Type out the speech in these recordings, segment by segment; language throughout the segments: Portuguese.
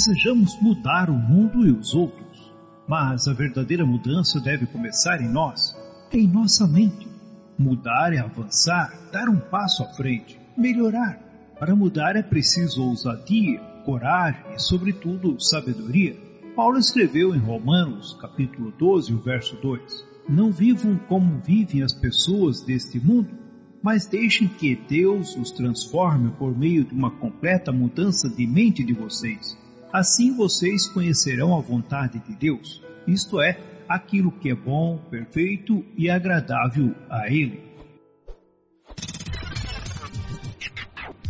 Desejamos mudar o mundo e os outros, mas a verdadeira mudança deve começar em nós, em nossa mente. Mudar é avançar, dar um passo à frente, melhorar. Para mudar é preciso ousadia, coragem e, sobretudo, sabedoria. Paulo escreveu em Romanos, capítulo 12, o verso 2: Não vivam como vivem as pessoas deste mundo, mas deixem que Deus os transforme por meio de uma completa mudança de mente de vocês. Assim vocês conhecerão a vontade de Deus, isto é, aquilo que é bom, perfeito e agradável a Ele.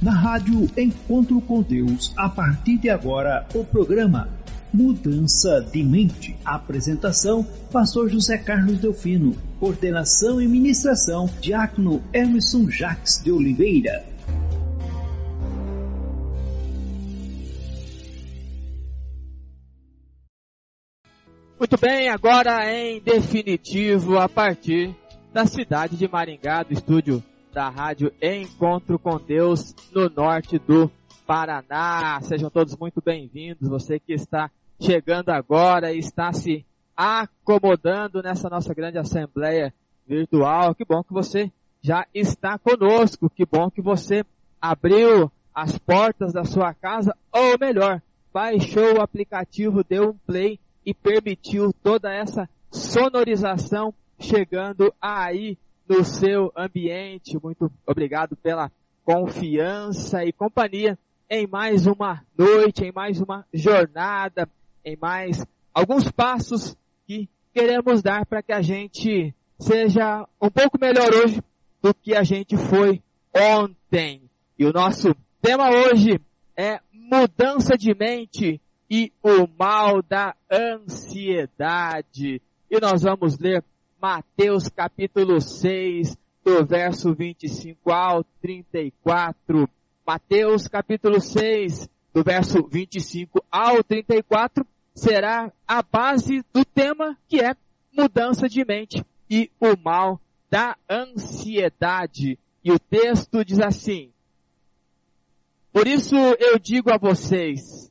Na rádio Encontro com Deus, a partir de agora, o programa Mudança de Mente. Apresentação: Pastor José Carlos Delfino. Coordenação e ministração: Diácono Emerson Jacques de Oliveira. Muito bem, agora em definitivo, a partir da cidade de Maringá, do estúdio da rádio Encontro com Deus, no norte do Paraná. Sejam todos muito bem-vindos. Você que está chegando agora e está se acomodando nessa nossa grande assembleia virtual. Que bom que você já está conosco. Que bom que você abriu as portas da sua casa, ou melhor, baixou o aplicativo, deu um play e permitiu toda essa sonorização chegando aí no seu ambiente. Muito obrigado pela confiança e companhia em mais uma noite, em mais uma jornada, em mais alguns passos que queremos dar para que a gente seja um pouco melhor hoje do que a gente foi ontem. E o nosso tema hoje é mudança de mente e o mal da ansiedade. E nós vamos ler Mateus capítulo 6, do verso 25 ao 34. Mateus capítulo 6, do verso 25 ao 34, será a base do tema que é mudança de mente e o mal da ansiedade. E o texto diz assim: Por isso eu digo a vocês,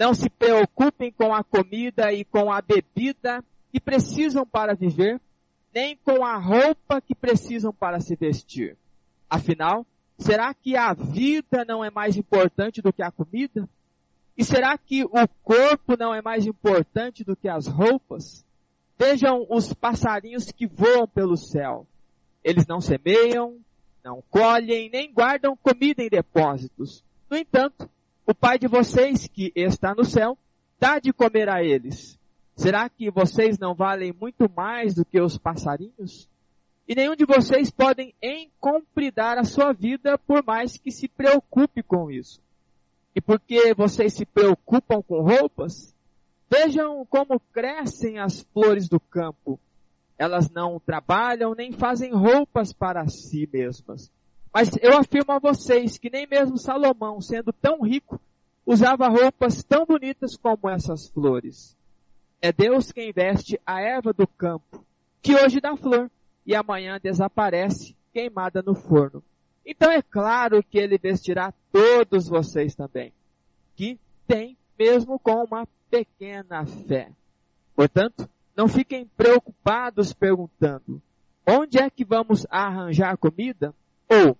não se preocupem com a comida e com a bebida que precisam para viver, nem com a roupa que precisam para se vestir. Afinal, será que a vida não é mais importante do que a comida? E será que o corpo não é mais importante do que as roupas? Vejam os passarinhos que voam pelo céu. Eles não semeiam, não colhem, nem guardam comida em depósitos. No entanto, o Pai de vocês que está no céu dá de comer a eles. Será que vocês não valem muito mais do que os passarinhos? E nenhum de vocês podem encompridar a sua vida por mais que se preocupe com isso. E porque vocês se preocupam com roupas, vejam como crescem as flores do campo. Elas não trabalham nem fazem roupas para si mesmas. Mas eu afirmo a vocês que nem mesmo Salomão, sendo tão rico, usava roupas tão bonitas como essas flores. É Deus quem veste a erva do campo, que hoje dá flor e amanhã desaparece queimada no forno. Então é claro que ele vestirá todos vocês também, que têm mesmo com uma pequena fé. Portanto, não fiquem preocupados perguntando, onde é que vamos arranjar comida? Ou,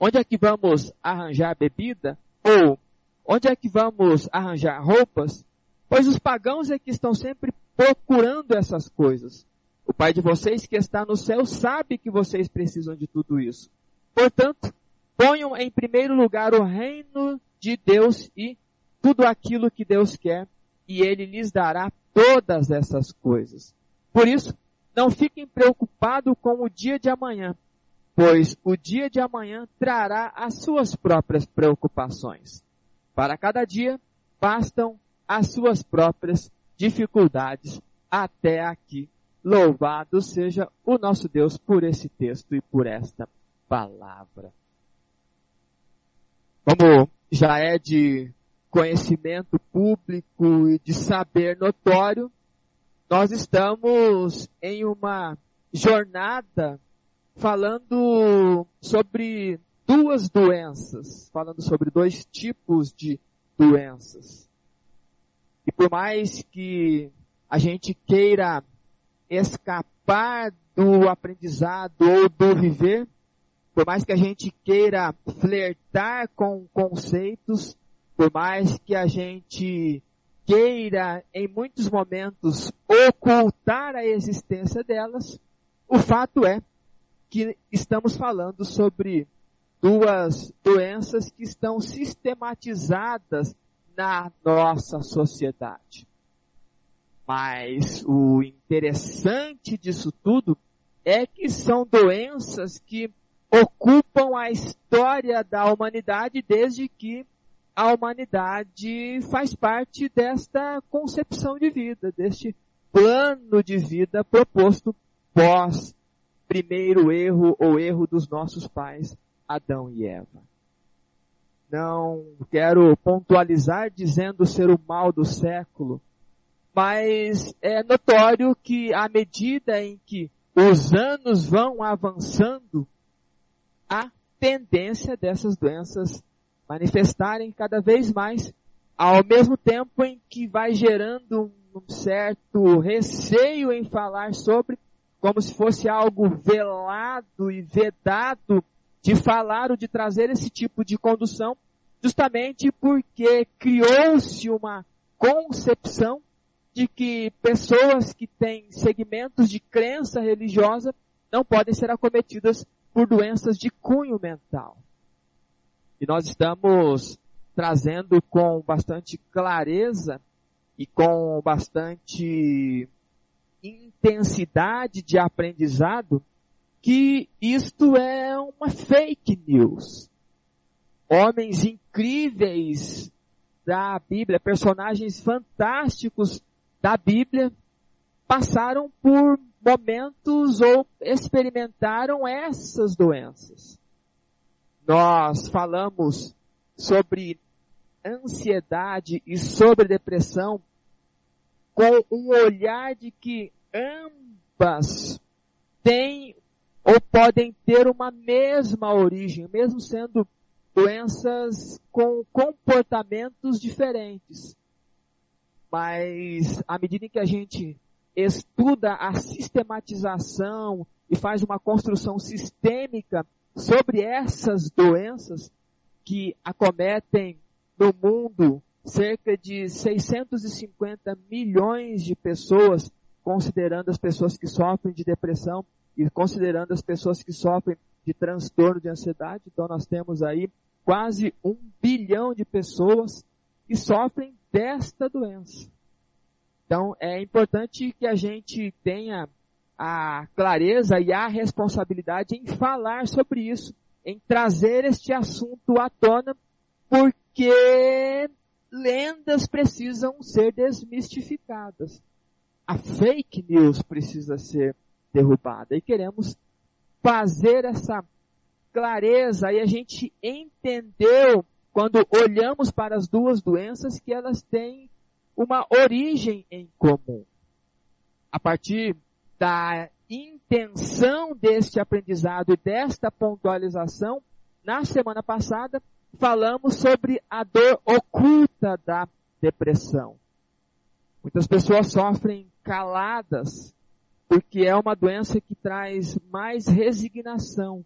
onde é que vamos arranjar bebida? Ou, onde é que vamos arranjar roupas? Pois os pagãos é que estão sempre procurando essas coisas. O Pai de vocês que está no céu sabe que vocês precisam de tudo isso. Portanto, ponham em primeiro lugar o reino de Deus e tudo aquilo que Deus quer, e Ele lhes dará todas essas coisas. Por isso, não fiquem preocupados com o dia de amanhã, pois o dia de amanhã trará as suas próprias preocupações. Para cada dia, bastam as suas próprias dificuldades até aqui. Louvado seja o nosso Deus por esse texto e por esta palavra. Como já é de conhecimento público e de saber notório, nós estamos em uma jornada falando sobre duas doenças, falando sobre dois tipos de doenças. E por mais que a gente queira escapar do aprendizado ou do viver, por mais que a gente queira flertar com conceitos, por mais que a gente queira, em muitos momentos, ocultar a existência delas, o fato é que estamos falando sobre duas doenças que estão sistematizadas na nossa sociedade. Mas o interessante disso tudo é que são doenças que ocupam a história da humanidade desde que a humanidade faz parte desta concepção de vida, deste plano de vida proposto pós primeiro erro ou erro dos nossos pais, Adão e Eva. Não quero pontualizar dizendo ser o mal do século, mas é notório que à medida em que os anos vão avançando, a tendência dessas doenças manifestarem cada vez mais, ao mesmo tempo em que vai gerando um certo receio em falar sobre, como se fosse algo velado e vedado de falar ou de trazer esse tipo de condução, justamente porque criou-se uma concepção de que pessoas que têm segmentos de crença religiosa não podem ser acometidas por doenças de cunho mental. E nós estamos trazendo com bastante clareza e com bastante intensidade de aprendizado que isto é uma fake news. Homens incríveis da Bíblia, personagens fantásticos da Bíblia, passaram por momentos ou experimentaram essas doenças nós falamos sobre ansiedade e sobre depressão com um olhar de que ambas têm ou podem ter uma mesma origem, mesmo sendo doenças com comportamentos diferentes. Mas à medida que a gente estuda a sistematização e faz uma construção sistêmica sobre essas doenças que acometem no mundo cerca de 650 milhões de pessoas, considerando as pessoas que sofrem de depressão e considerando as pessoas que sofrem de transtorno de ansiedade. Então nós temos aí quase um bilhão de pessoas que sofrem desta doença. Então é importante que a gente tenha a clareza e a responsabilidade em falar sobre isso, em trazer este assunto à tona, porque lendas precisam ser desmistificadas. A fake news precisa ser derrubada e queremos fazer essa clareza e a gente entendeu quando olhamos para as duas doenças que elas têm uma origem em comum. A partir da intenção deste aprendizado e desta pontualização, na semana passada falamos sobre a dor oculta da depressão. Muitas pessoas sofrem caladas porque é uma doença que traz mais resignação.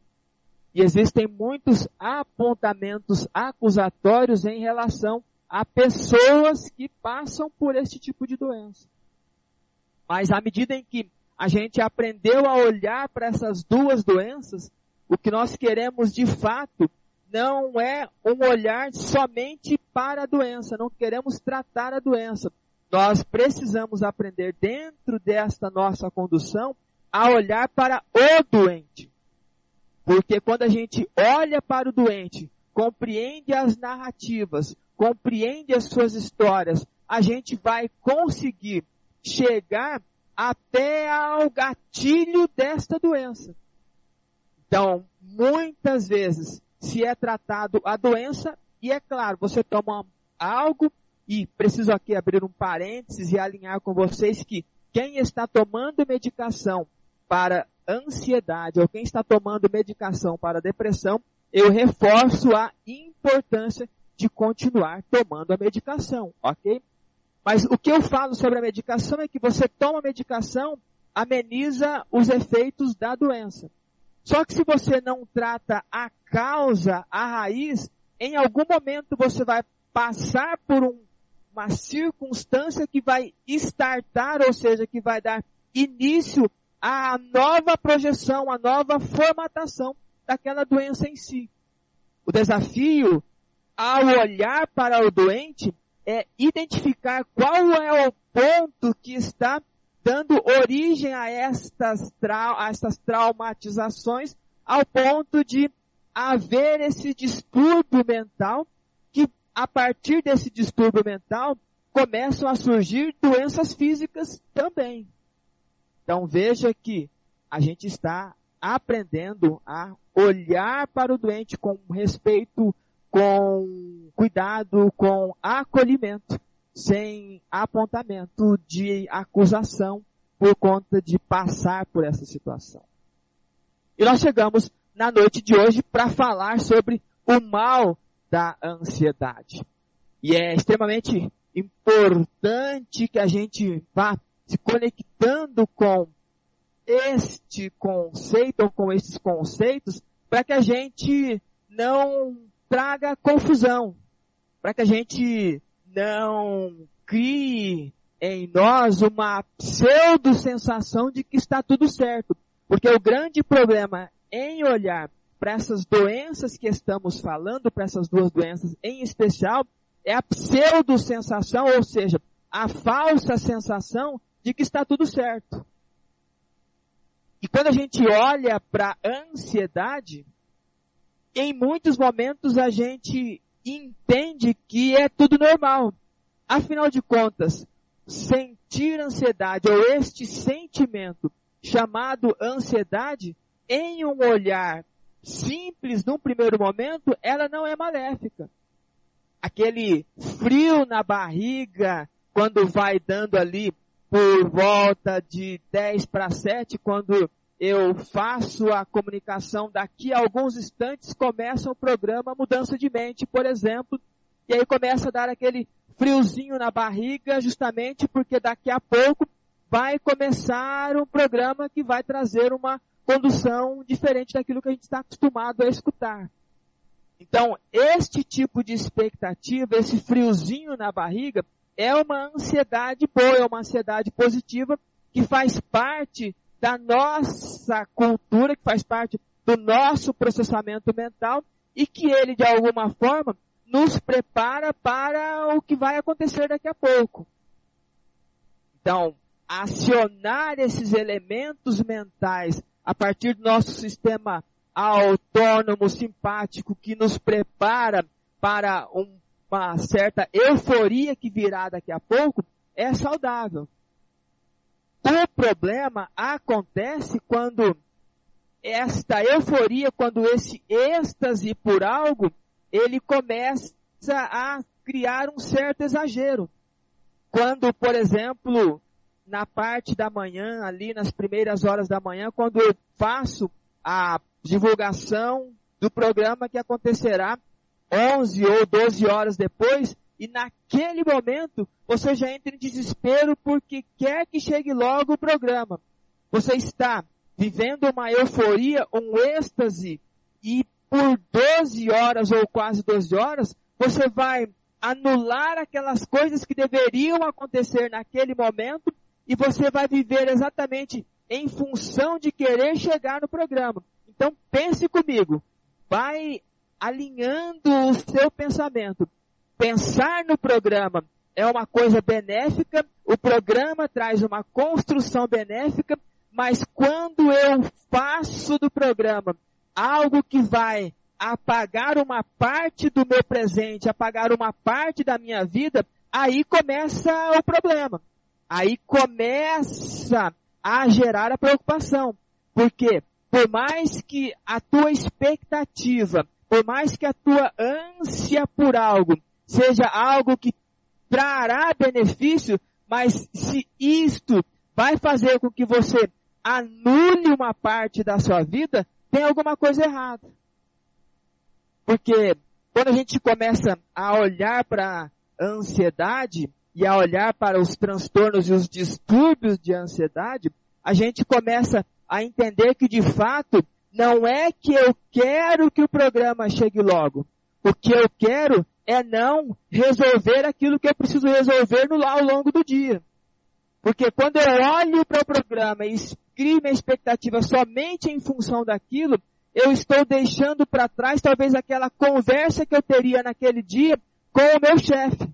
E existem muitos apontamentos acusatórios em relação a pessoas que passam por este tipo de doença. Mas à medida em que a gente aprendeu a olhar para essas duas doenças, o que nós queremos de fato não é um olhar somente para a doença, não queremos tratar a doença. Nós precisamos aprender dentro desta nossa condução a olhar para o doente. Porque quando a gente olha para o doente, compreende as narrativas, compreende as suas histórias, a gente vai conseguir chegar até ao gatilho desta doença. Então, muitas vezes, se é tratado a doença, e é claro, você toma algo, e preciso aqui abrir um parênteses e alinhar com vocês que quem está tomando medicação para ansiedade ou quem está tomando medicação para depressão, eu reforço a importância de continuar tomando a medicação, ok? Mas o que eu falo sobre a medicação é que você toma a medicação, ameniza os efeitos da doença. Só que se você não trata a causa, a raiz, em algum momento você vai passar por um, uma circunstância que vai startar, ou seja, que vai dar início à nova projeção, à nova formatação daquela doença em si. O desafio, ao olhar para o doente, é identificar qual é o ponto que está dando origem a estas, a estas traumatizações, ao ponto de haver esse distúrbio mental, que a partir desse distúrbio mental começam a surgir doenças físicas também. Então veja que a gente está aprendendo a olhar para o doente com respeito com cuidado, com acolhimento, sem apontamento de acusação por conta de passar por essa situação. E nós chegamos na noite de hoje para falar sobre o mal da ansiedade. E é extremamente importante que a gente vá se conectando com este conceito ou com esses conceitos para que a gente não traga confusão, para que a gente não crie em nós uma pseudo sensação de que está tudo certo. Porque o grande problema em olhar para essas doenças que estamos falando, para essas duas doenças em especial, é a pseudo sensação, ou seja, a falsa sensação de que está tudo certo. E quando a gente olha para a ansiedade, em muitos momentos a gente entende que é tudo normal. Afinal de contas, sentir ansiedade ou este sentimento chamado ansiedade, em um olhar simples num primeiro momento, ela não é maléfica. Aquele frio na barriga, quando vai dando ali por volta de 10 para 7, quando eu faço a comunicação daqui a alguns instantes, começa o programa Mudança de Mente, por exemplo, e aí começa a dar aquele friozinho na barriga, justamente porque daqui a pouco vai começar um programa que vai trazer uma condução diferente daquilo que a gente está acostumado a escutar. Então, este tipo de expectativa, esse friozinho na barriga, é uma ansiedade boa, é uma ansiedade positiva que faz parte da nossa cultura, que faz parte do nosso processamento mental e que ele, de alguma forma, nos prepara para o que vai acontecer daqui a pouco. Então, acionar esses elementos mentais a partir do nosso sistema autônomo simpático que nos prepara para uma certa euforia que virá daqui a pouco é saudável. O problema acontece quando esta euforia, quando esse êxtase por algo, ele começa a criar um certo exagero. Quando, por exemplo, na parte da manhã, ali nas primeiras horas da manhã, quando eu faço a divulgação do programa que acontecerá 11 ou 12 horas depois, e naquele momento você já entra em desespero porque quer que chegue logo o programa. Você está vivendo uma euforia, um êxtase e por 12 horas ou quase 12 horas você vai anular aquelas coisas que deveriam acontecer naquele momento e você vai viver exatamente em função de querer chegar no programa. Então pense comigo, vai alinhando o seu pensamento. Pensar no programa é uma coisa benéfica, o programa traz uma construção benéfica, mas quando eu faço do programa algo que vai apagar uma parte do meu presente, apagar uma parte da minha vida, aí começa o problema. Aí começa a gerar a preocupação. Porque por mais que a tua expectativa, por mais que a tua ânsia por algo seja algo que trará benefício, mas se isto vai fazer com que você anule uma parte da sua vida, tem alguma coisa errada. Porque quando a gente começa a olhar para a ansiedade e a olhar para os transtornos e os distúrbios de ansiedade, a gente começa a entender que de fato não é que eu quero que o programa chegue logo. O que eu quero é não resolver aquilo que eu preciso resolver no, ao longo do dia. Porque quando eu olho para o programa e crio minha expectativa somente em função daquilo, eu estou deixando para trás talvez aquela conversa que eu teria naquele dia com o meu chefe.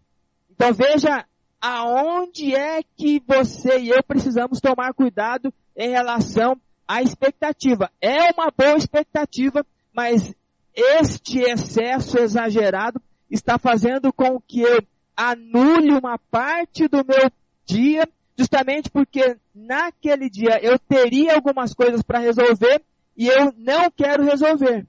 Então veja aonde é que você e eu precisamos tomar cuidado em relação à expectativa. É uma boa expectativa, mas este excesso exagerado está fazendo com que eu anule uma parte do meu dia, justamente porque naquele dia eu teria algumas coisas para resolver e eu não quero resolver.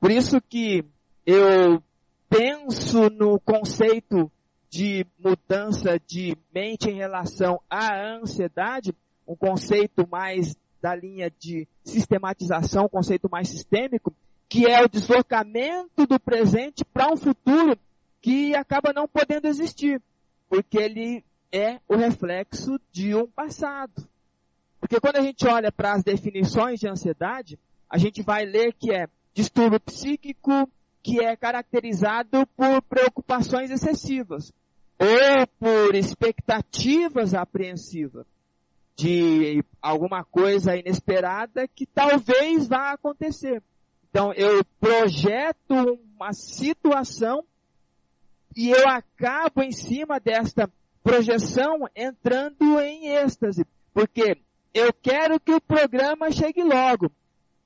Por isso que eu penso no conceito de mudança de mente em relação à ansiedade, um conceito mais da linha de sistematização, um conceito mais sistêmico, que é o deslocamento do presente para um futuro que acaba não podendo existir, porque ele é o reflexo de um passado. Porque quando a gente olha para as definições de ansiedade, a gente vai ler que é distúrbio psíquico que é caracterizado por preocupações excessivas ou por expectativas apreensivas de alguma coisa inesperada que talvez vá acontecer. Então eu projeto uma situação e eu acabo em cima desta projeção entrando em êxtase, porque eu quero que o programa chegue logo.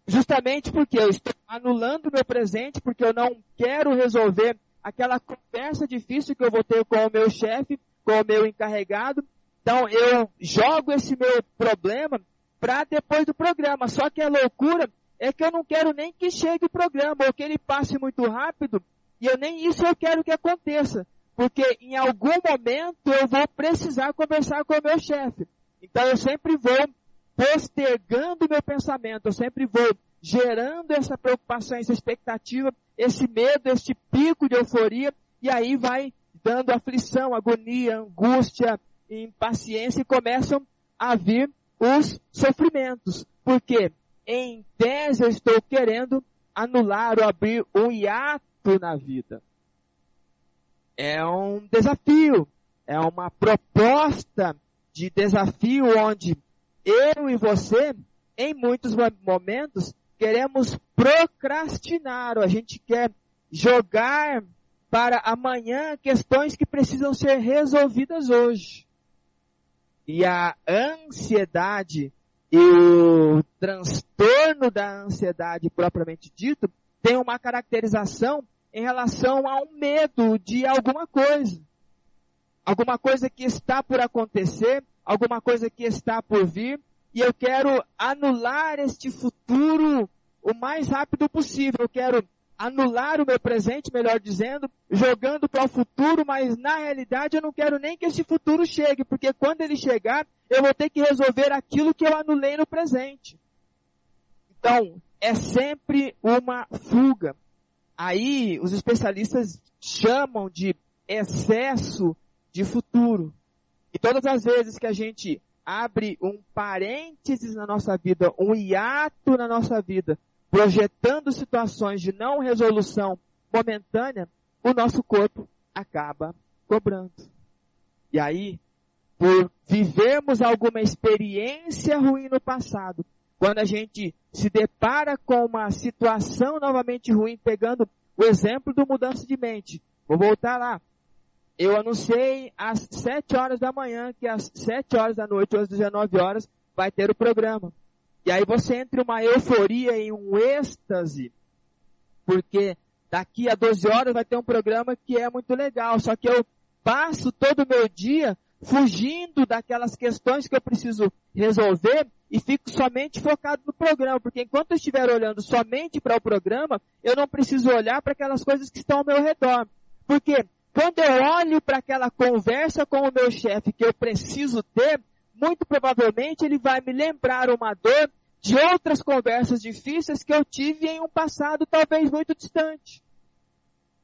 Justamente porque eu estou anulando meu presente, porque eu não quero resolver aquela conversa difícil que eu vou ter com o meu chefe, com o meu encarregado. Então eu jogo esse meu problema para depois do programa. Só que a loucura é que eu não quero nem que chegue o programa, ou que ele passe muito rápido, e eu nem isso eu quero que aconteça. Porque em algum momento eu vou precisar conversar com o meu chefe. Então eu sempre vou postergando meu pensamento, eu sempre vou gerando essa preocupação, essa expectativa, esse medo, esse pico de euforia, e aí vai dando aflição, agonia, angústia, impaciência, e começam a vir os sofrimentos. Porque, em tese, eu estou querendo anular ou abrir um hiato na vida. É um desafio, é uma proposta de desafio onde eu e você, em muitos momentos, queremos procrastinar, ou a gente quer jogar para amanhã questões que precisam ser resolvidas hoje. E a ansiedade e o transtorno da ansiedade propriamente dito tem uma caracterização em relação a um medo de alguma coisa. Alguma coisa que está por acontecer alguma coisa que está por vir, e eu quero anular este futuro o mais rápido possível. Eu quero anular o meu presente, melhor dizendo, jogando para o futuro, mas na realidade eu não quero nem que esse futuro chegue, porque quando ele chegar, eu vou ter que resolver aquilo que eu anulei no presente. Então, é sempre uma fuga. Aí, os especialistas chamam de excesso de futuro. E todas as vezes que a gente abre um parênteses na nossa vida, um hiato na nossa vida, projetando situações de não resolução momentânea, o nosso corpo acaba cobrando. E aí, por vivermos alguma experiência ruim no passado, quando a gente se depara com uma situação novamente ruim, pegando o exemplo do mudança de mente. Vou voltar lá. Eu anunciei às 7 horas da manhã que às 7 horas da noite, ou às 19 horas, vai ter o programa. E aí você entra em uma euforia, em um êxtase, porque daqui a 12 horas vai ter um programa que é muito legal, só que eu passo todo o meu dia fugindo daquelas questões que eu preciso resolver e fico somente focado no programa, porque enquanto eu estiver olhando somente para o programa, eu não preciso olhar para aquelas coisas que estão ao meu redor. Porque quando eu olho para aquela conversa com o meu chefe que eu preciso ter, muito provavelmente ele vai me lembrar uma dor de outras conversas difíceis que eu tive em um passado talvez muito distante.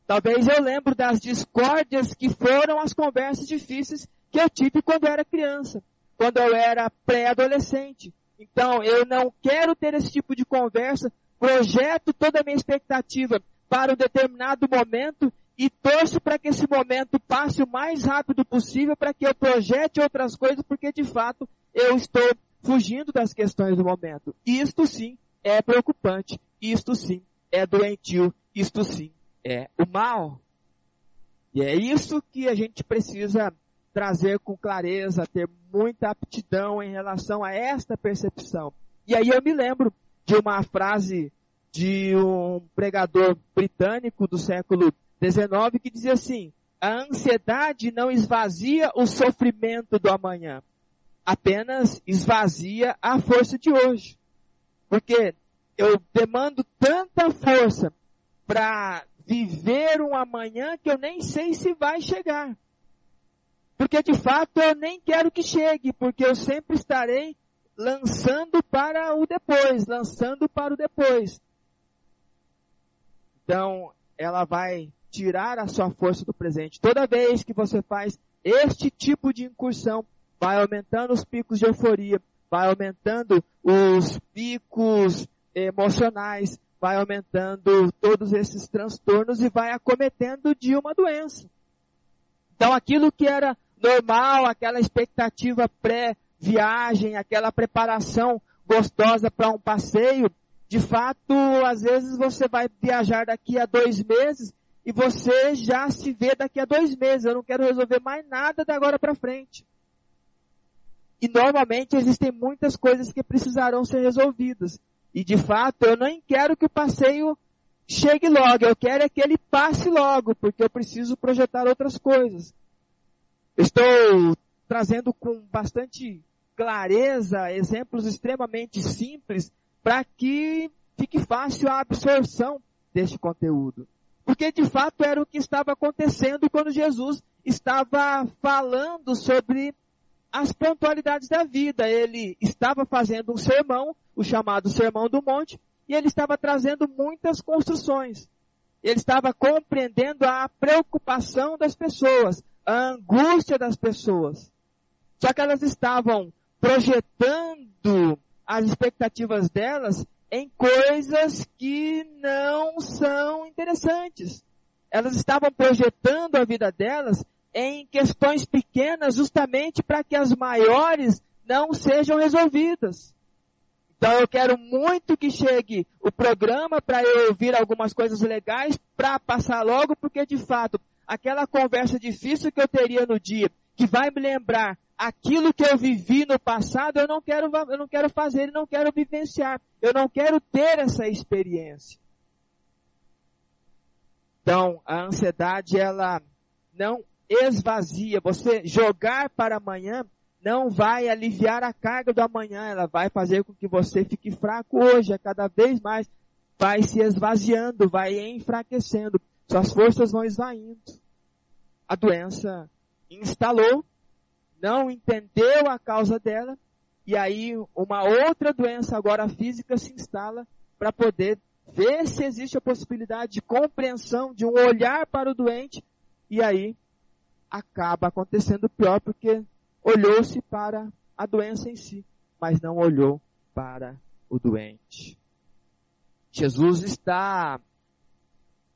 Talvez eu lembre das discórdias que foram as conversas difíceis que eu tive quando era criança, quando eu era pré-adolescente. Então, eu não quero ter esse tipo de conversa, projeto toda a minha expectativa para um determinado momento e torço para que esse momento passe o mais rápido possível para que eu projete outras coisas, porque de fato eu estou fugindo das questões do momento. Isto sim é preocupante, isto sim é doentio, isto sim é o mal. E é isso que a gente precisa trazer com clareza, ter muita aptidão em relação a esta percepção. E aí eu me lembro de uma frase de um pregador britânico do século XIX que dizia assim: a ansiedade não esvazia o sofrimento do amanhã, apenas esvazia a força de hoje. Porque eu demando tanta força para viver um amanhã que eu nem sei se vai chegar. Porque de fato eu nem quero que chegue, porque eu sempre estarei lançando para o depois, lançando para o depois. Então, ela vai tirar a sua força do presente. Toda vez que você faz este tipo de incursão, vai aumentando os picos de euforia, vai aumentando os picos emocionais, vai aumentando todos esses transtornos e vai acometendo de uma doença. Então aquilo que era normal, aquela expectativa pré-viagem, aquela preparação gostosa para um passeio, de fato, às vezes você vai viajar daqui a dois meses e você já se vê daqui a dois meses. Eu não quero resolver mais nada da agora para frente. E normalmente existem muitas coisas que precisarão ser resolvidas. E de fato, eu nem quero que o passeio chegue logo. Eu quero é que ele passe logo, porque eu preciso projetar outras coisas. Estou trazendo com bastante clareza exemplos extremamente simples para que fique fácil a absorção deste conteúdo. Porque de fato era o que estava acontecendo quando Jesus estava falando sobre as pontualidades da vida. Ele estava fazendo um sermão, o chamado Sermão do Monte, e ele estava trazendo muitas construções. Ele estava compreendendo a preocupação das pessoas, a angústia das pessoas. Só que elas estavam projetando as expectativas delas em coisas que não são interessantes. Elas estavam projetando a vida delas em questões pequenas justamente para que as maiores não sejam resolvidas. Então eu quero muito que chegue o programa para eu ouvir algumas coisas legais para passar logo, porque de fato aquela conversa difícil que eu teria no dia, que vai me lembrar aquilo que eu vivi no passado, eu não quero, eu não quero fazer, eu não quero vivenciar, eu não quero ter essa experiência. Então, a ansiedade, ela não esvazia. Você jogar para amanhã não vai aliviar a carga do amanhã, ela vai fazer com que você fique fraco hoje, a cada vez mais vai se esvaziando, vai enfraquecendo. Suas forças vão esvaindo. A doença instalou, não entendeu a causa dela, e aí uma outra doença agora física se instala para poder ver se existe a possibilidade de compreensão, de um olhar para o doente, e aí acaba acontecendo pior porque olhou-se para a doença em si, mas não olhou para o doente. Jesus está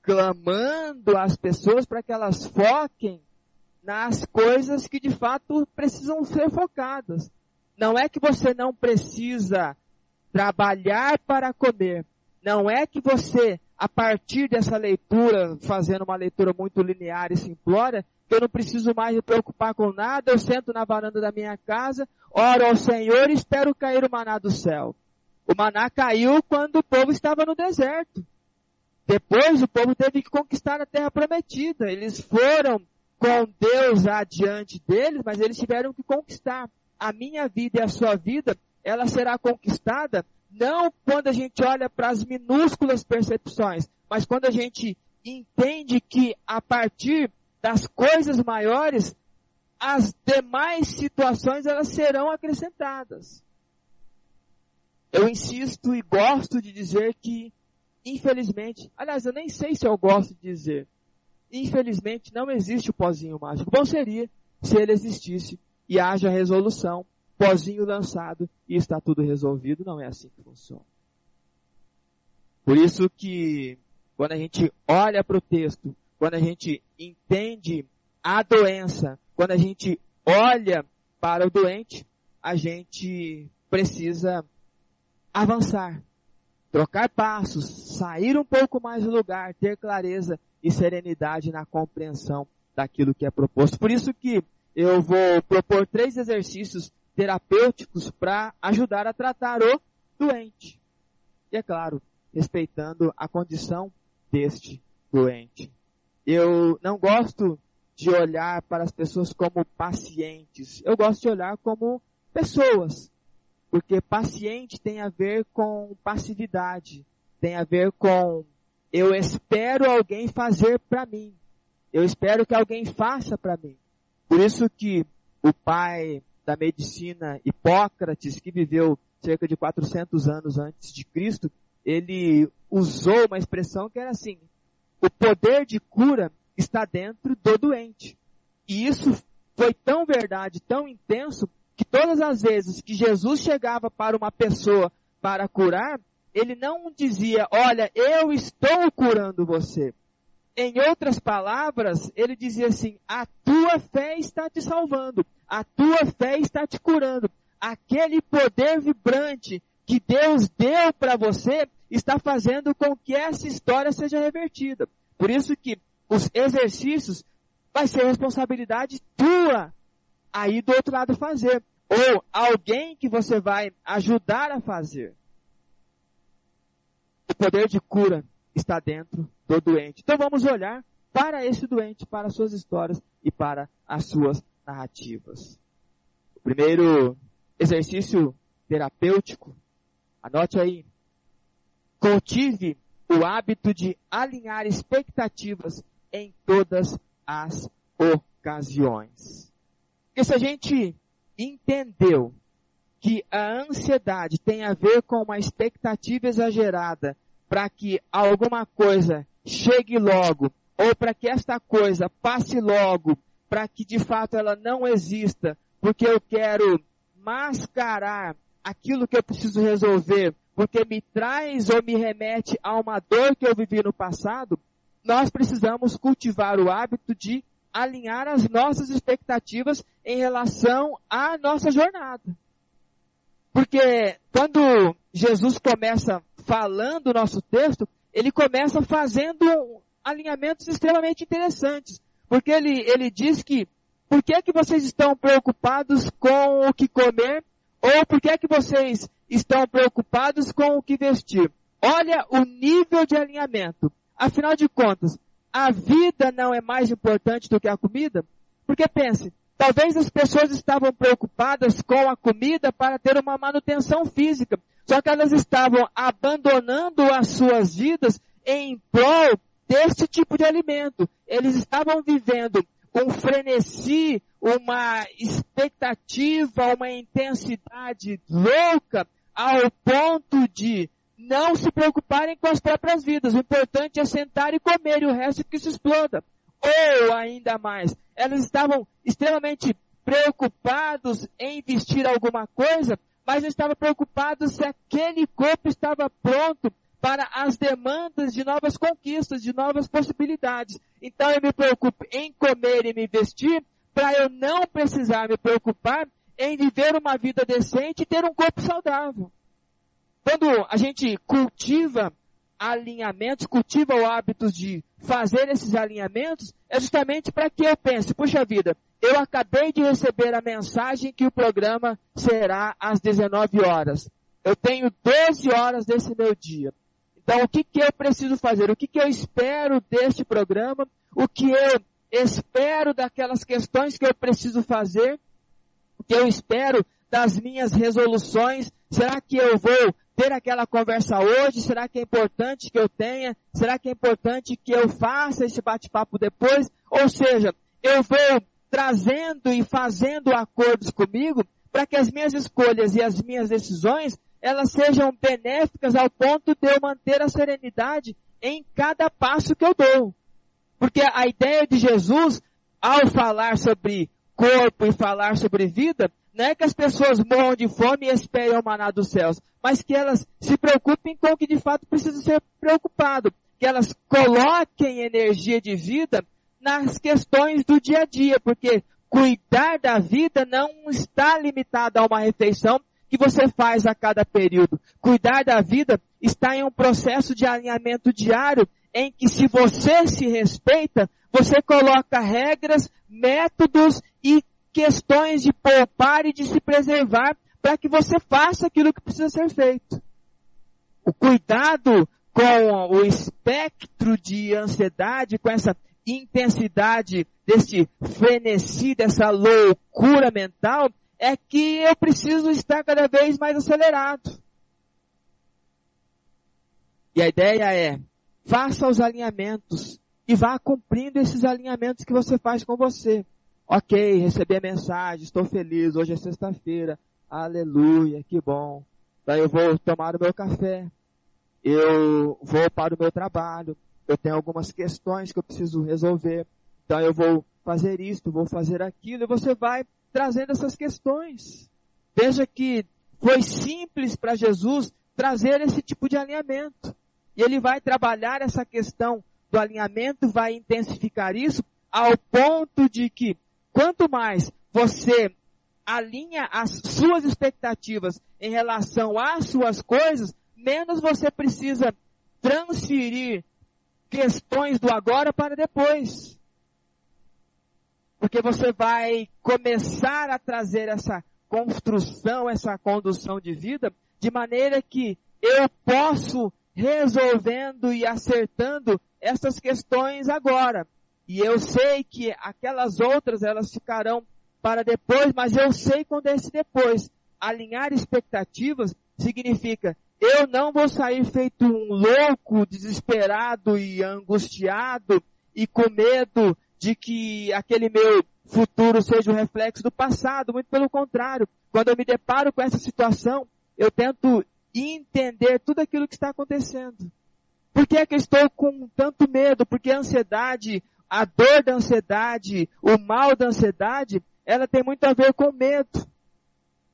clamando às pessoas para que elas foquem nas coisas que de fato precisam ser focadas. Não é que você não precisa trabalhar para comer. Não é que você, a partir dessa leitura, fazendo uma leitura muito linear e simplória, que eu não preciso mais me preocupar com nada, eu sento na varanda da minha casa, oro ao Senhor e espero cair o maná do céu. O maná caiu quando o povo estava no deserto. Depois o povo teve que conquistar a terra prometida. Eles foram com Deus adiante deles, mas eles tiveram que conquistar. A minha vida e a sua vida, ela será conquistada não quando a gente olha para as minúsculas percepções, mas quando a gente entende que a partir das coisas maiores, as demais situações elas serão acrescentadas. Eu insisto e gosto de dizer que, infelizmente, aliás, eu nem sei se eu gosto de dizer, infelizmente não existe o pozinho mágico. Bom seria se ele existisse e haja resolução pozinho lançado e está tudo resolvido. Não é assim que funciona. Por isso que quando a gente olha para o texto, quando a gente entende a doença, quando a gente olha para o doente, a gente precisa avançar, trocar passos, sair um pouco mais do lugar, ter clareza e serenidade na compreensão daquilo que é proposto. Por isso que eu vou propor três exercícios terapêuticos para ajudar a tratar o doente. E é claro, respeitando a condição deste doente. Eu não gosto de olhar para as pessoas como pacientes. Eu gosto de olhar como pessoas. Porque paciente tem a ver com passividade. Tem a ver com eu espero alguém fazer para mim. Eu espero que alguém faça para mim. Por isso que o pai da medicina Hipócrates, que viveu cerca de 400 anos antes de Cristo, ele usou uma expressão que era assim: o poder de cura está dentro do doente. E isso foi tão verdade, tão intenso, que todas as vezes que Jesus chegava para uma pessoa para curar, ele não dizia, olha, eu estou curando você. Em outras palavras, ele dizia assim, a tua fé está te salvando. A tua fé está te curando. Aquele poder vibrante que Deus deu para você está fazendo com que essa história seja revertida. Por isso que os exercícios vai ser responsabilidade tua aí do outro lado fazer. Ou alguém que você vai ajudar a fazer. O poder de cura está dentro do doente. Então vamos olhar para esse doente, para suas histórias e para as suas narrativas. O primeiro exercício terapêutico, anote aí, cultive o hábito de alinhar expectativas em todas as ocasiões. Porque se a gente entendeu que a ansiedade tem a ver com uma expectativa exagerada para que alguma coisa chegue logo, ou para que esta coisa passe logo, para que de fato ela não exista, porque eu quero mascarar aquilo que eu preciso resolver, porque me traz ou me remete a uma dor que eu vivi no passado, nós precisamos cultivar o hábito de alinhar as nossas expectativas em relação à nossa jornada. Porque quando Jesus começa falando o nosso texto, ele começa fazendo alinhamentos extremamente interessantes. Porque ele, ele diz que, por que é que vocês estão preocupados com o que comer? Ou por que é que vocês estão preocupados com o que vestir? Olha o nível de alinhamento. Afinal de contas, a vida não é mais importante do que a comida? Porque pense, talvez as pessoas estavam preocupadas com a comida para ter uma manutenção física. Só que elas estavam abandonando as suas vidas em prol desse tipo de alimento. Eles estavam vivendo um frenesi, uma expectativa, uma intensidade louca ao ponto de não se preocuparem com as próprias vidas. O importante é sentar e comer e o resto que se exploda. Ou ainda mais, elas estavam extremamente preocupados em vestir alguma coisa, mas não estavam preocupados se aquele corpo estava pronto para as demandas de novas conquistas, de novas possibilidades. Então eu me preocupo em comer e me vestir para eu não precisar me preocupar em viver uma vida decente e ter um corpo saudável. quando a gente cultiva alinhamentos, cultiva o hábito de fazer esses alinhamentos, é justamente para que eu pense, puxa vida, eu acabei de receber a mensagem que o programa será às 19 horas. Eu tenho 12 horas desse meu dia. Então, o que, que eu preciso fazer? O que, que eu espero deste programa? O que eu espero daquelas questões que eu preciso fazer? O que eu espero das minhas resoluções? Será que eu vou ter aquela conversa hoje? Será que é importante que eu tenha? Será que é importante que eu faça esse bate-papo depois? Ou seja, eu vou trazendo e fazendo acordos comigo para que as minhas escolhas e as minhas decisões elas sejam benéficas ao ponto de eu manter a serenidade em cada passo que eu dou. Porque a ideia de Jesus, ao falar sobre corpo e falar sobre vida, não é que as pessoas morram de fome e esperem o maná dos céus, mas que elas se preocupem com o que de fato precisa ser preocupado. Que elas coloquem energia de vida nas questões do dia a dia, porque cuidar da vida não está limitado a uma refeição que você faz a cada período. Cuidar da vida está em um processo de alinhamento diário em que se você se respeita, você coloca regras, métodos e questões de poupar e de se preservar para que você faça aquilo que precisa ser feito. O cuidado com o espectro de ansiedade, com essa intensidade desse frenesi, dessa loucura mental, é que eu preciso estar cada vez mais acelerado. E a ideia é, faça os alinhamentos e vá cumprindo esses alinhamentos que você faz com você. Ok, recebi a mensagem, estou feliz, hoje é sexta-feira, aleluia, que bom. Daí eu vou tomar o meu café, eu vou para o meu trabalho, eu tenho algumas questões que eu preciso resolver, então eu vou fazer isto, vou fazer aquilo, e você vai trazendo essas questões. Veja que foi simples para Jesus trazer esse tipo de alinhamento. E ele vai trabalhar essa questão do alinhamento, vai intensificar isso ao ponto de que quanto mais você alinha as suas expectativas em relação às suas coisas, menos você precisa transferir questões do agora para depois. Porque você vai começar a trazer essa construção, essa condução de vida, de maneira que eu posso resolvendo e acertando essas questões agora. E eu sei que aquelas outras elas ficarão para depois, mas eu sei quando é esse depois. Alinhar expectativas significa eu não vou sair feito um louco, desesperado e angustiado e com medo de que aquele meu futuro seja um reflexo do passado, muito pelo contrário. Quando eu me deparo com essa situação, eu tento entender tudo aquilo que está acontecendo. Por que é que eu estou com tanto medo? Porque a ansiedade, a dor da ansiedade, o mal da ansiedade, ela tem muito a ver com medo.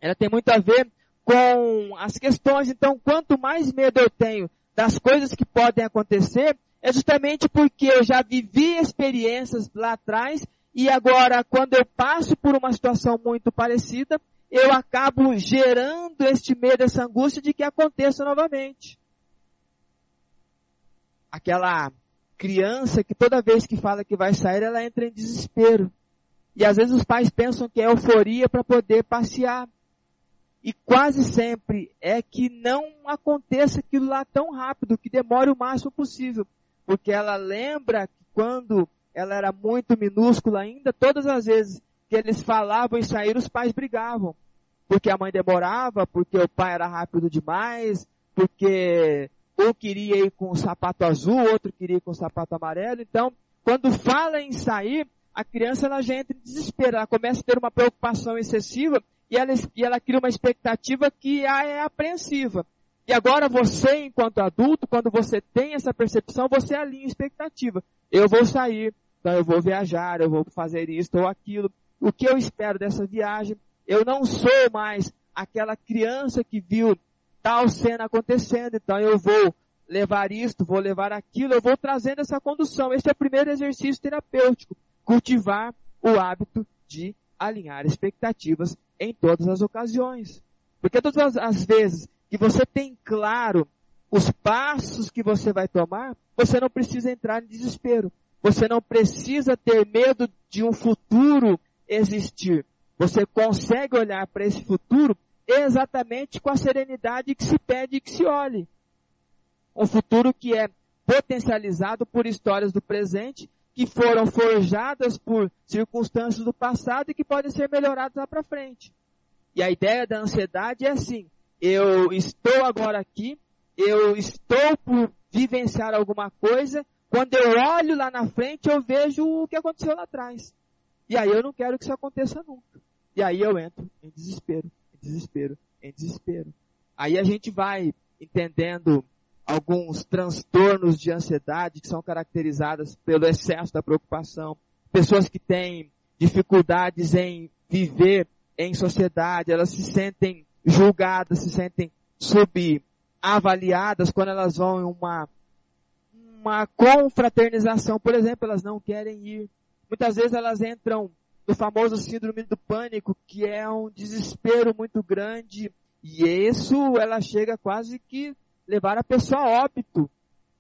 Ela tem muito a ver com as questões. Então, quanto mais medo eu tenho das coisas que podem acontecer, é justamente porque eu já vivi experiências lá atrás e agora, quando eu passo por uma situação muito parecida, eu acabo gerando este medo, essa angústia de que aconteça novamente. Aquela criança que toda vez que fala que vai sair, ela entra em desespero. E às vezes os pais pensam que é euforia para poder passear. E quase sempre é que não aconteça aquilo lá tão rápido, que demore o máximo possível porque ela lembra que quando ela era muito minúscula ainda, todas as vezes que eles falavam em sair, os pais brigavam. Porque a mãe demorava, porque o pai era rápido demais, porque um queria ir com o sapato azul, outro queria ir com o sapato amarelo. Então, quando fala em sair, a criança ela já entra em desespero, ela começa a ter uma preocupação excessiva e ela, e ela cria uma expectativa que é apreensiva. E agora você, enquanto adulto, quando você tem essa percepção, você alinha a expectativa. Eu vou sair, então eu vou viajar, eu vou fazer isto ou aquilo. O que eu espero dessa viagem? Eu não sou mais aquela criança que viu tal cena acontecendo, então eu vou levar isto, vou levar aquilo, eu vou trazendo essa condução. Esse é o primeiro exercício terapêutico. Cultivar o hábito de alinhar expectativas em todas as ocasiões. Porque todas as vezes que você tem claro os passos que você vai tomar, você não precisa entrar em desespero. Você não precisa ter medo de um futuro existir. Você consegue olhar para esse futuro exatamente com a serenidade que se pede que se olhe. Um futuro que é potencializado por histórias do presente, que foram forjadas por circunstâncias do passado e que podem ser melhoradas lá para frente. E a ideia da ansiedade é assim: eu estou agora aqui, eu estou por vivenciar alguma coisa, quando eu olho lá na frente, eu vejo o que aconteceu lá atrás. E aí eu não quero que isso aconteça nunca. E aí eu entro em desespero, em desespero, em desespero. Aí a gente vai entendendo alguns transtornos de ansiedade que são caracterizadas pelo excesso da preocupação. Pessoas que têm dificuldades em viver em sociedade, elas se sentem julgadas, se sentem subavaliadas quando elas vão em uma, uma confraternização, por exemplo, elas não querem ir. Muitas vezes elas entram no famoso síndrome do pânico, que é um desespero muito grande, e isso ela chega quase que levar a pessoa a óbito.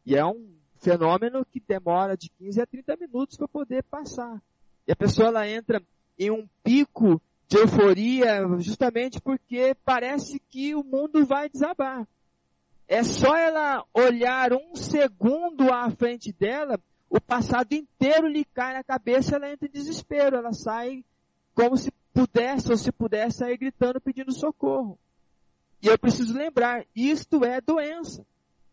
E é um fenômeno que demora de 15 a 30 minutos para poder passar. E a pessoa ela entra em um pico de euforia justamente porque parece que o mundo vai desabar. É só ela olhar um segundo à frente dela, o passado inteiro lhe cai na cabeça, ela entra em desespero, ela sai como se pudesse ou se pudesse sair gritando pedindo socorro. E eu preciso lembrar, isto é doença.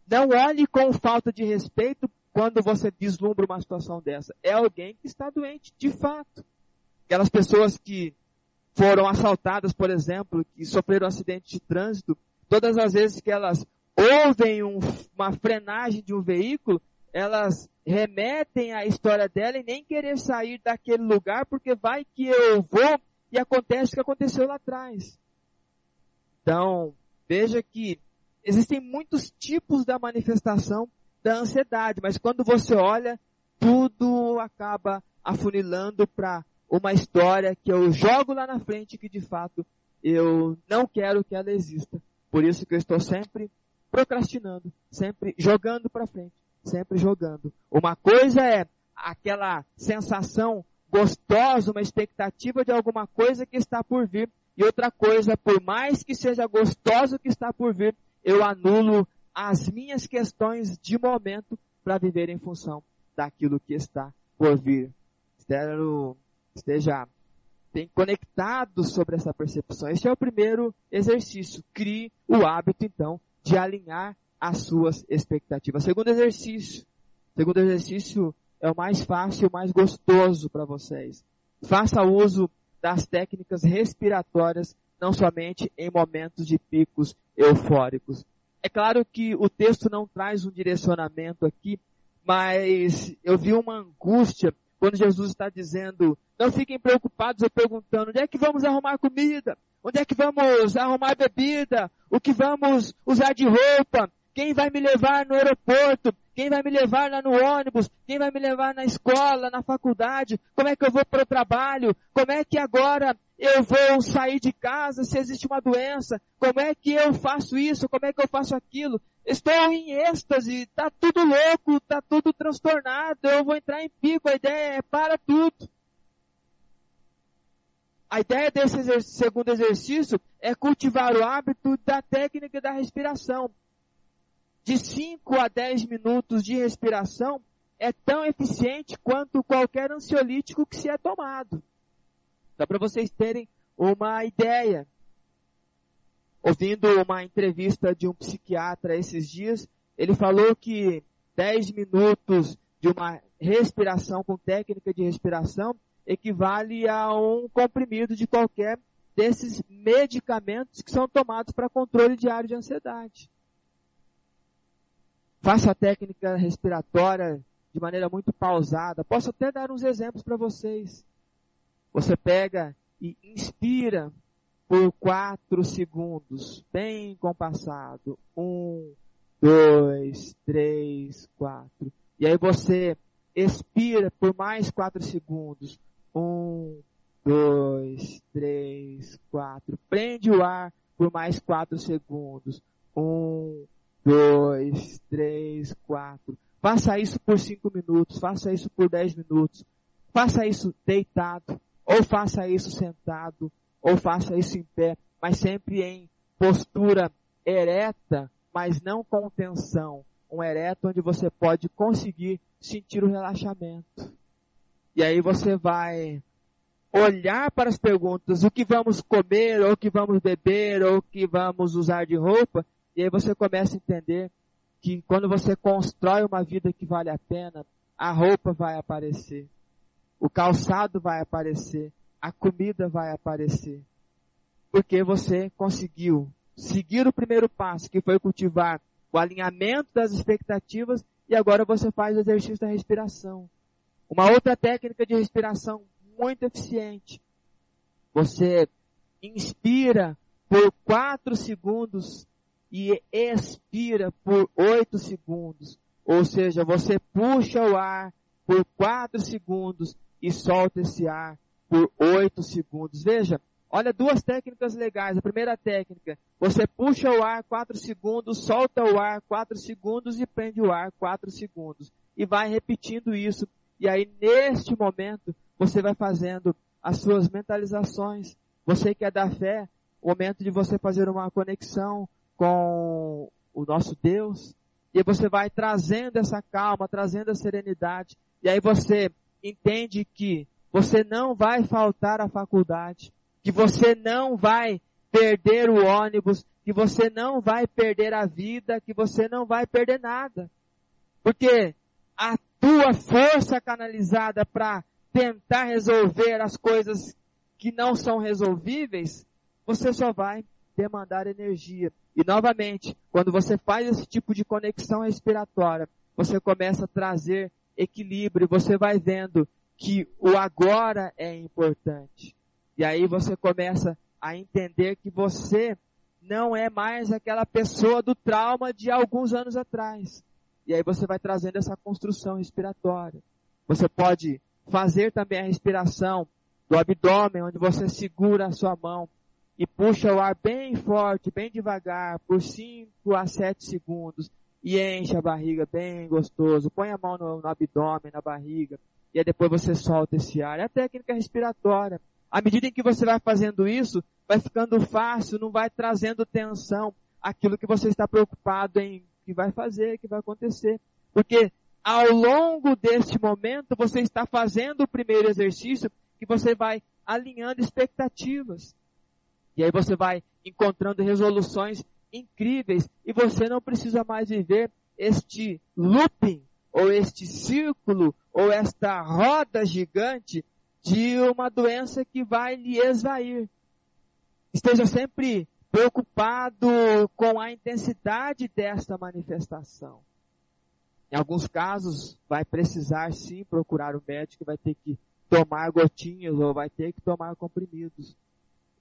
Não olhe com falta de respeito quando você deslumbra uma situação dessa. É alguém que está doente, de fato. Aquelas pessoas que foram assaltadas, por exemplo, que sofreram um acidente de trânsito, todas as vezes que elas ouvem um, uma frenagem de um veículo, elas remetem à história dela e nem querer sair daquele lugar porque vai que eu vou e acontece o que aconteceu lá atrás. Então, veja que existem muitos tipos da manifestação da ansiedade, mas quando você olha, tudo acaba afunilando para uma história que eu jogo lá na frente que de fato eu não quero que ela exista. Por isso que eu estou sempre procrastinando, sempre jogando para frente, sempre jogando. Uma coisa é aquela sensação gostosa, uma expectativa de alguma coisa que está por vir, e outra coisa, por mais que seja gostoso que está por vir, eu anulo as minhas questões de momento para viver em função daquilo que está por vir. Espero esteja bem conectado sobre essa percepção. Esse é o primeiro exercício. Crie o hábito, então, de alinhar as suas expectativas. Segundo exercício. Segundo exercício é o mais fácil o mais gostoso para vocês. Faça uso das técnicas respiratórias, não somente em momentos de picos eufóricos. É claro que o texto não traz um direcionamento aqui, mas eu vi uma angústia quando Jesus está dizendo, não fiquem preocupados ou perguntando, onde é que vamos arrumar comida? Onde é que vamos arrumar bebida? O que vamos usar de roupa? Quem vai me levar no aeroporto? Quem vai me levar lá no ônibus? Quem vai me levar na escola, na faculdade? Como é que eu vou para o trabalho? Como é que agora eu vou sair de casa se existe uma doença? Como é que eu faço isso? Como é que eu faço aquilo? Estou em êxtase, tá tudo louco, tá tudo transtornado, eu vou entrar em pico, a ideia é para tudo. A ideia desse exercício, segundo exercício é cultivar o hábito da técnica da respiração. De 5 a 10 minutos de respiração é tão eficiente quanto qualquer ansiolítico que se é tomado. Dá para vocês terem uma ideia ouvindo uma entrevista de um psiquiatra esses dias, ele falou que 10 minutos de uma respiração com técnica de respiração equivale a um comprimido de qualquer desses medicamentos que são tomados para controle diário de ansiedade. Faça a técnica respiratória de maneira muito pausada. Posso até dar uns exemplos para vocês. Você pega e inspira por quatro segundos, bem compassado. Um, dois, três, quatro. E aí você expira por mais quatro segundos. Um, dois, três, quatro. Prende o ar por mais quatro segundos. Um, dois, três, quatro. Faça isso por cinco minutos, faça isso por dez minutos. Faça isso deitado, ou faça isso sentado, ou faça isso em pé, mas sempre em postura ereta, mas não com tensão. Um ereto onde você pode conseguir sentir o relaxamento. E aí você vai olhar para as perguntas, o que vamos comer, ou o que vamos beber, ou o que vamos usar de roupa, e aí você começa a entender que quando você constrói uma vida que vale a pena, a roupa vai aparecer, o calçado vai aparecer, a comida vai aparecer. Porque você conseguiu seguir o primeiro passo, que foi cultivar o alinhamento das expectativas, e agora você faz o exercício da respiração. Uma outra técnica de respiração muito eficiente. Você inspira por 4 segundos e expira por 8 segundos. Ou seja, você puxa o ar por 4 segundos e solta esse ar por 8 segundos. Veja, olha duas técnicas legais. A primeira técnica, você puxa o ar 4 segundos, solta o ar 4 segundos e prende o ar 4 segundos. E vai repetindo isso. E aí, neste momento, você vai fazendo as suas mentalizações. Você que é da fé, o momento de você fazer uma conexão com o nosso Deus. E você vai trazendo essa calma, trazendo a serenidade. E aí você entende que você não vai faltar à faculdade, que você não vai perder o ônibus, que você não vai perder a vida, que você não vai perder nada. Porque a tua força canalizada para tentar resolver as coisas que não são resolvíveis, você só vai demandar energia. E novamente, quando você faz esse tipo de conexão respiratória, você começa a trazer equilíbrio, você vai vendo que o agora é importante. E aí você começa a entender que você não é mais aquela pessoa do trauma de alguns anos atrás. E aí você vai trazendo essa construção respiratória. Você pode fazer também a respiração do abdômen, onde você segura a sua mão e puxa o ar bem forte, bem devagar, por 5 a 7 segundos, e enche a barriga bem gostoso. Põe a mão no, no abdômen, na barriga, e aí depois você solta esse ar. É a técnica respiratória. À medida em que você vai fazendo isso, vai ficando fácil, não vai trazendo tensão aquilo que você está preocupado em que vai fazer, que vai acontecer. Porque ao longo deste momento, você está fazendo o primeiro exercício que você vai alinhando expectativas. E aí você vai encontrando resoluções incríveis e você não precisa mais viver este looping ou este círculo ou esta roda gigante de uma doença que vai lhe esvair. Esteja sempre preocupado com a intensidade desta manifestação. Em alguns casos, vai precisar sim procurar o um médico, vai ter que tomar gotinhas ou vai ter que tomar comprimidos.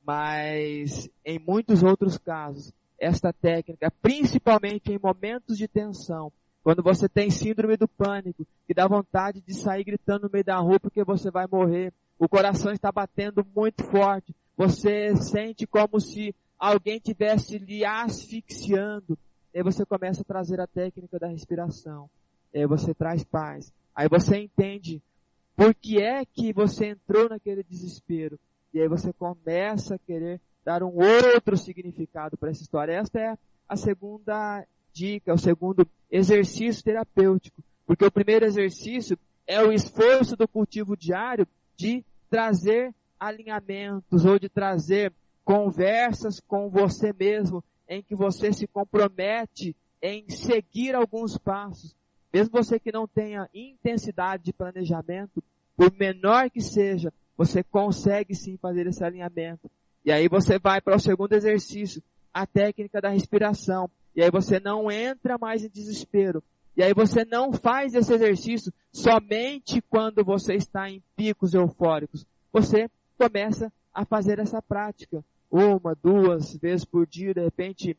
Mas em muitos outros casos, esta técnica, principalmente em momentos de tensão, quando você tem síndrome do pânico, que dá vontade de sair gritando no meio da rua porque você vai morrer, o coração está batendo muito forte, você sente como se alguém tivesse lhe asfixiando, aí você começa a trazer a técnica da respiração. É, você traz paz. Aí você entende por que é que você entrou naquele desespero. E aí você começa a querer dar um outro significado para essa história. Esta é a segunda dica, o segundo exercício terapêutico. Porque o primeiro exercício é o esforço do cultivo diário de trazer alinhamentos ou de trazer conversas com você mesmo em que você se compromete em seguir alguns passos. Mesmo você que não tenha intensidade de planejamento, por menor que seja, você consegue sim fazer esse alinhamento. E aí você vai para o segundo exercício, a técnica da respiração. E aí você não entra mais em desespero. E aí você não faz esse exercício somente quando você está em picos eufóricos. Você começa a fazer essa prática. Uma, duas vezes por dia, de repente,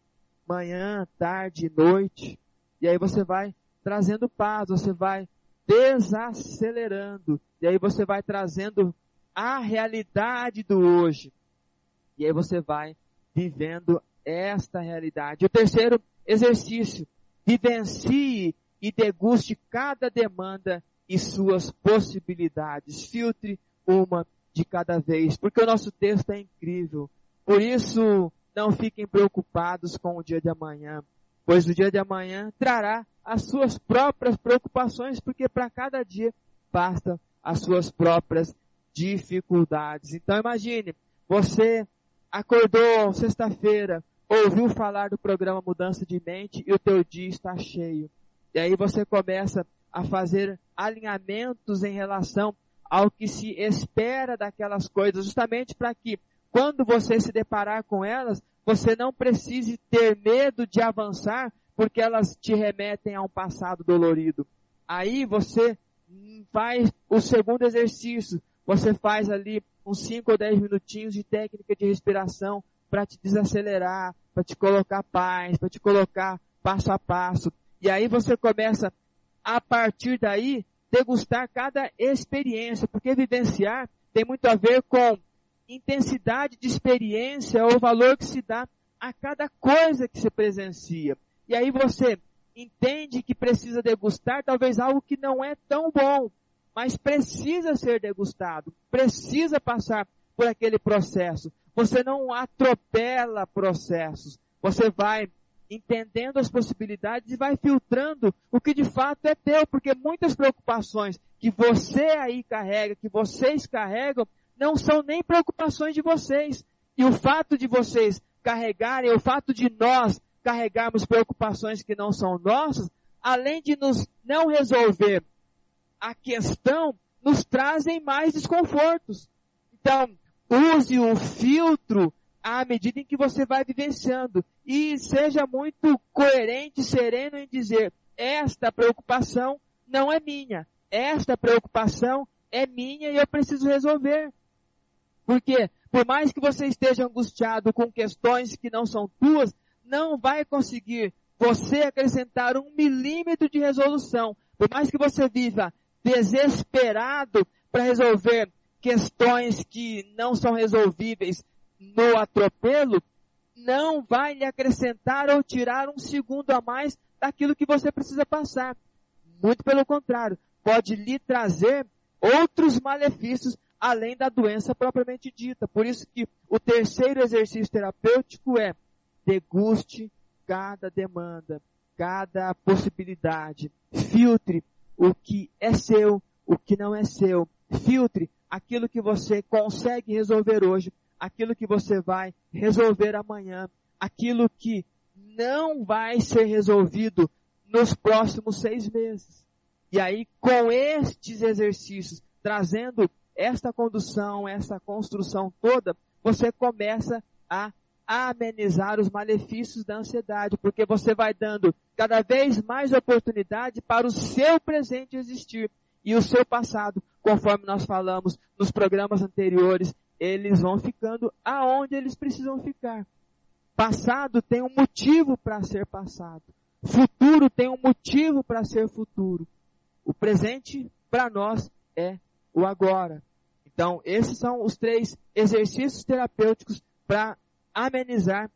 manhã, tarde, noite. E aí você vai trazendo paz, você vai desacelerando, e aí você vai trazendo a realidade do hoje. E aí você vai vivendo esta realidade. O terceiro exercício, vivencie e deguste cada demanda e suas possibilidades. Filtre uma de cada vez, porque o nosso texto é incrível. Por isso, não fiquem preocupados com o dia de amanhã, pois o dia de amanhã trará as suas próprias preocupações, porque para cada dia basta as suas próprias dificuldades. Então imagine, você acordou sexta-feira, ouviu falar do programa Mudança de Mente e o teu dia está cheio. E aí você começa a fazer alinhamentos em relação ao que se espera daquelas coisas, justamente para que quando você se deparar com elas, você não precise ter medo de avançar, porque elas te remetem a um passado dolorido. Aí você faz o segundo exercício, você faz ali uns 5 ou 10 minutinhos de técnica de respiração para te desacelerar, para te colocar paz, para te colocar passo a passo. E aí você começa, a partir daí, degustar cada experiência, porque vivenciar tem muito a ver com intensidade de experiência ou valor que se dá a cada coisa que se presencia. E aí você entende que precisa degustar talvez algo que não é tão bom, mas precisa ser degustado, precisa passar por aquele processo. Você não atropela processos, você vai entendendo as possibilidades e vai filtrando o que de fato é teu, porque muitas preocupações que você aí carrega, que vocês carregam, não são nem preocupações de vocês. E o fato de vocês carregarem, o fato de nós carregarmos preocupações que não são nossas, além de nos não resolver a questão, nos trazem mais desconfortos. Então, use o filtro à medida em que você vai vivenciando e seja muito coerente, sereno em dizer: esta preocupação não é minha, esta preocupação é minha e eu preciso resolver. Porque, por mais que você esteja angustiado com questões que não são tuas, não vai conseguir você acrescentar um milímetro de resolução. Por mais que você viva desesperado para resolver questões que não são resolvíveis no atropelo, não vai lhe acrescentar ou tirar um segundo a mais daquilo que você precisa passar. Muito pelo contrário, pode lhe trazer outros malefícios além da doença propriamente dita. Por isso que o terceiro exercício terapêutico é deguste cada demanda, cada possibilidade, filtre o que é seu, o que não é seu, filtre aquilo que você consegue resolver hoje, aquilo que você vai resolver amanhã, aquilo que não vai ser resolvido nos próximos seis meses. E aí, com estes exercícios, trazendo esta condução, essa construção toda, você começa a amenizar os malefícios da ansiedade, porque você vai dando cada vez mais oportunidade para o seu presente existir e o seu passado, conforme nós falamos nos programas anteriores, eles vão ficando aonde eles precisam ficar. Passado tem um motivo para ser passado. Futuro tem um motivo para ser futuro. O presente para nós é o agora. Então, esses são os três exercícios terapêuticos para amenizar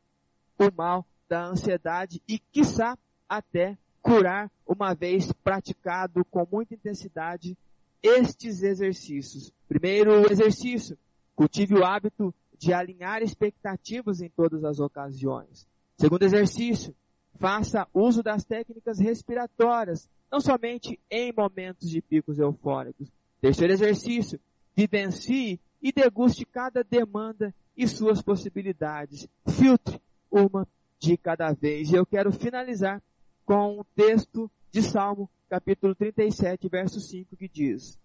o mal da ansiedade e, quiçá, até curar uma vez praticado com muita intensidade estes exercícios. Primeiro exercício, cultive o hábito de alinhar expectativas em todas as ocasiões. Segundo exercício, faça uso das técnicas respiratórias, não somente em momentos de picos eufóricos. Terceiro exercício, vivencie e deguste cada demanda e suas possibilidades. Filtre uma de cada vez. E eu quero finalizar com o texto de Salmo, capítulo 37, verso 5, que diz: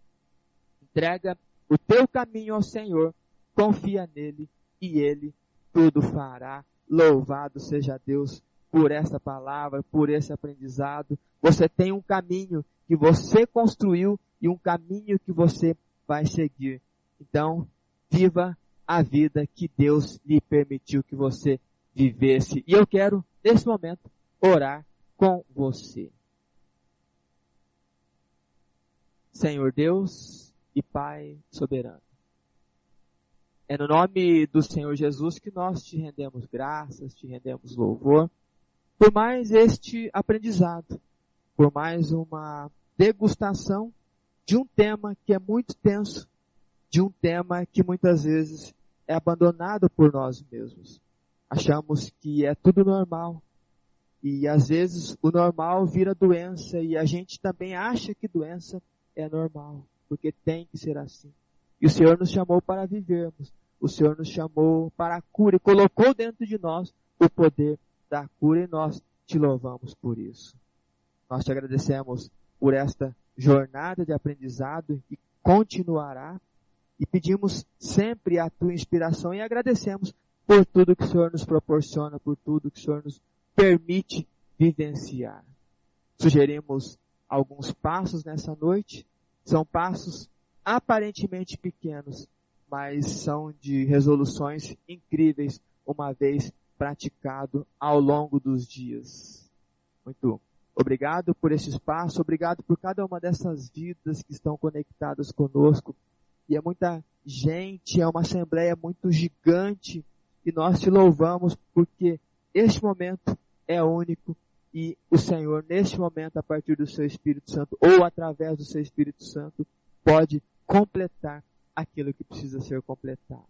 Entrega o teu caminho ao Senhor, confia nele e ele tudo fará. Louvado seja Deus por essa palavra, por esse aprendizado. Você tem um caminho que você construiu e um caminho que você vai seguir. Então, viva a vida que Deus lhe permitiu que você vivesse. E eu quero, nesse momento, orar com você. Senhor Deus e Pai soberano. É no nome do Senhor Jesus que nós te rendemos graças, te rendemos louvor, por mais este aprendizado, por mais uma degustação de um tema que é muito tenso, de um tema que muitas vezes é abandonado por nós mesmos. Achamos que é tudo normal. E às vezes o normal vira doença e a gente também acha que doença é normal, porque tem que ser assim. E o Senhor nos chamou para vivermos. O Senhor nos chamou para a cura e colocou dentro de nós o poder da cura e nós te louvamos por isso. Nós te agradecemos por esta jornada de aprendizado que continuará e pedimos sempre a tua inspiração e agradecemos por tudo que o Senhor nos proporciona, por tudo que o Senhor nos permite vivenciar. Sugerimos alguns passos nessa noite. São passos aparentemente pequenos, mas são de resoluções incríveis, uma vez praticado ao longo dos dias. Muito obrigado por esse espaço, obrigado por cada uma dessas vidas que estão conectadas conosco. E é muita gente, é uma assembleia muito gigante e nós te louvamos porque este momento é único e o Senhor, neste momento, a partir do seu Espírito Santo ou através do seu Espírito Santo, pode completar aquilo que precisa ser completado.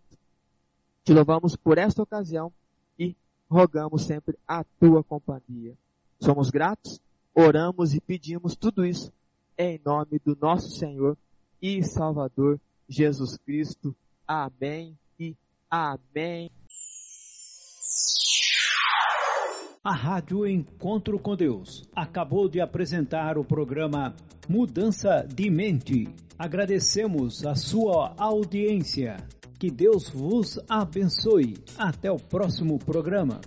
Te louvamos por esta ocasião e rogamos sempre a tua companhia. Somos gratos, oramos e pedimos tudo isso em nome do nosso Senhor e Salvador Jesus Cristo. Amém e amém. A Rádio Encontro com Deus acabou de apresentar o programa Mudança de Mente. Agradecemos a sua audiência. Que Deus vos abençoe. Até o próximo programa.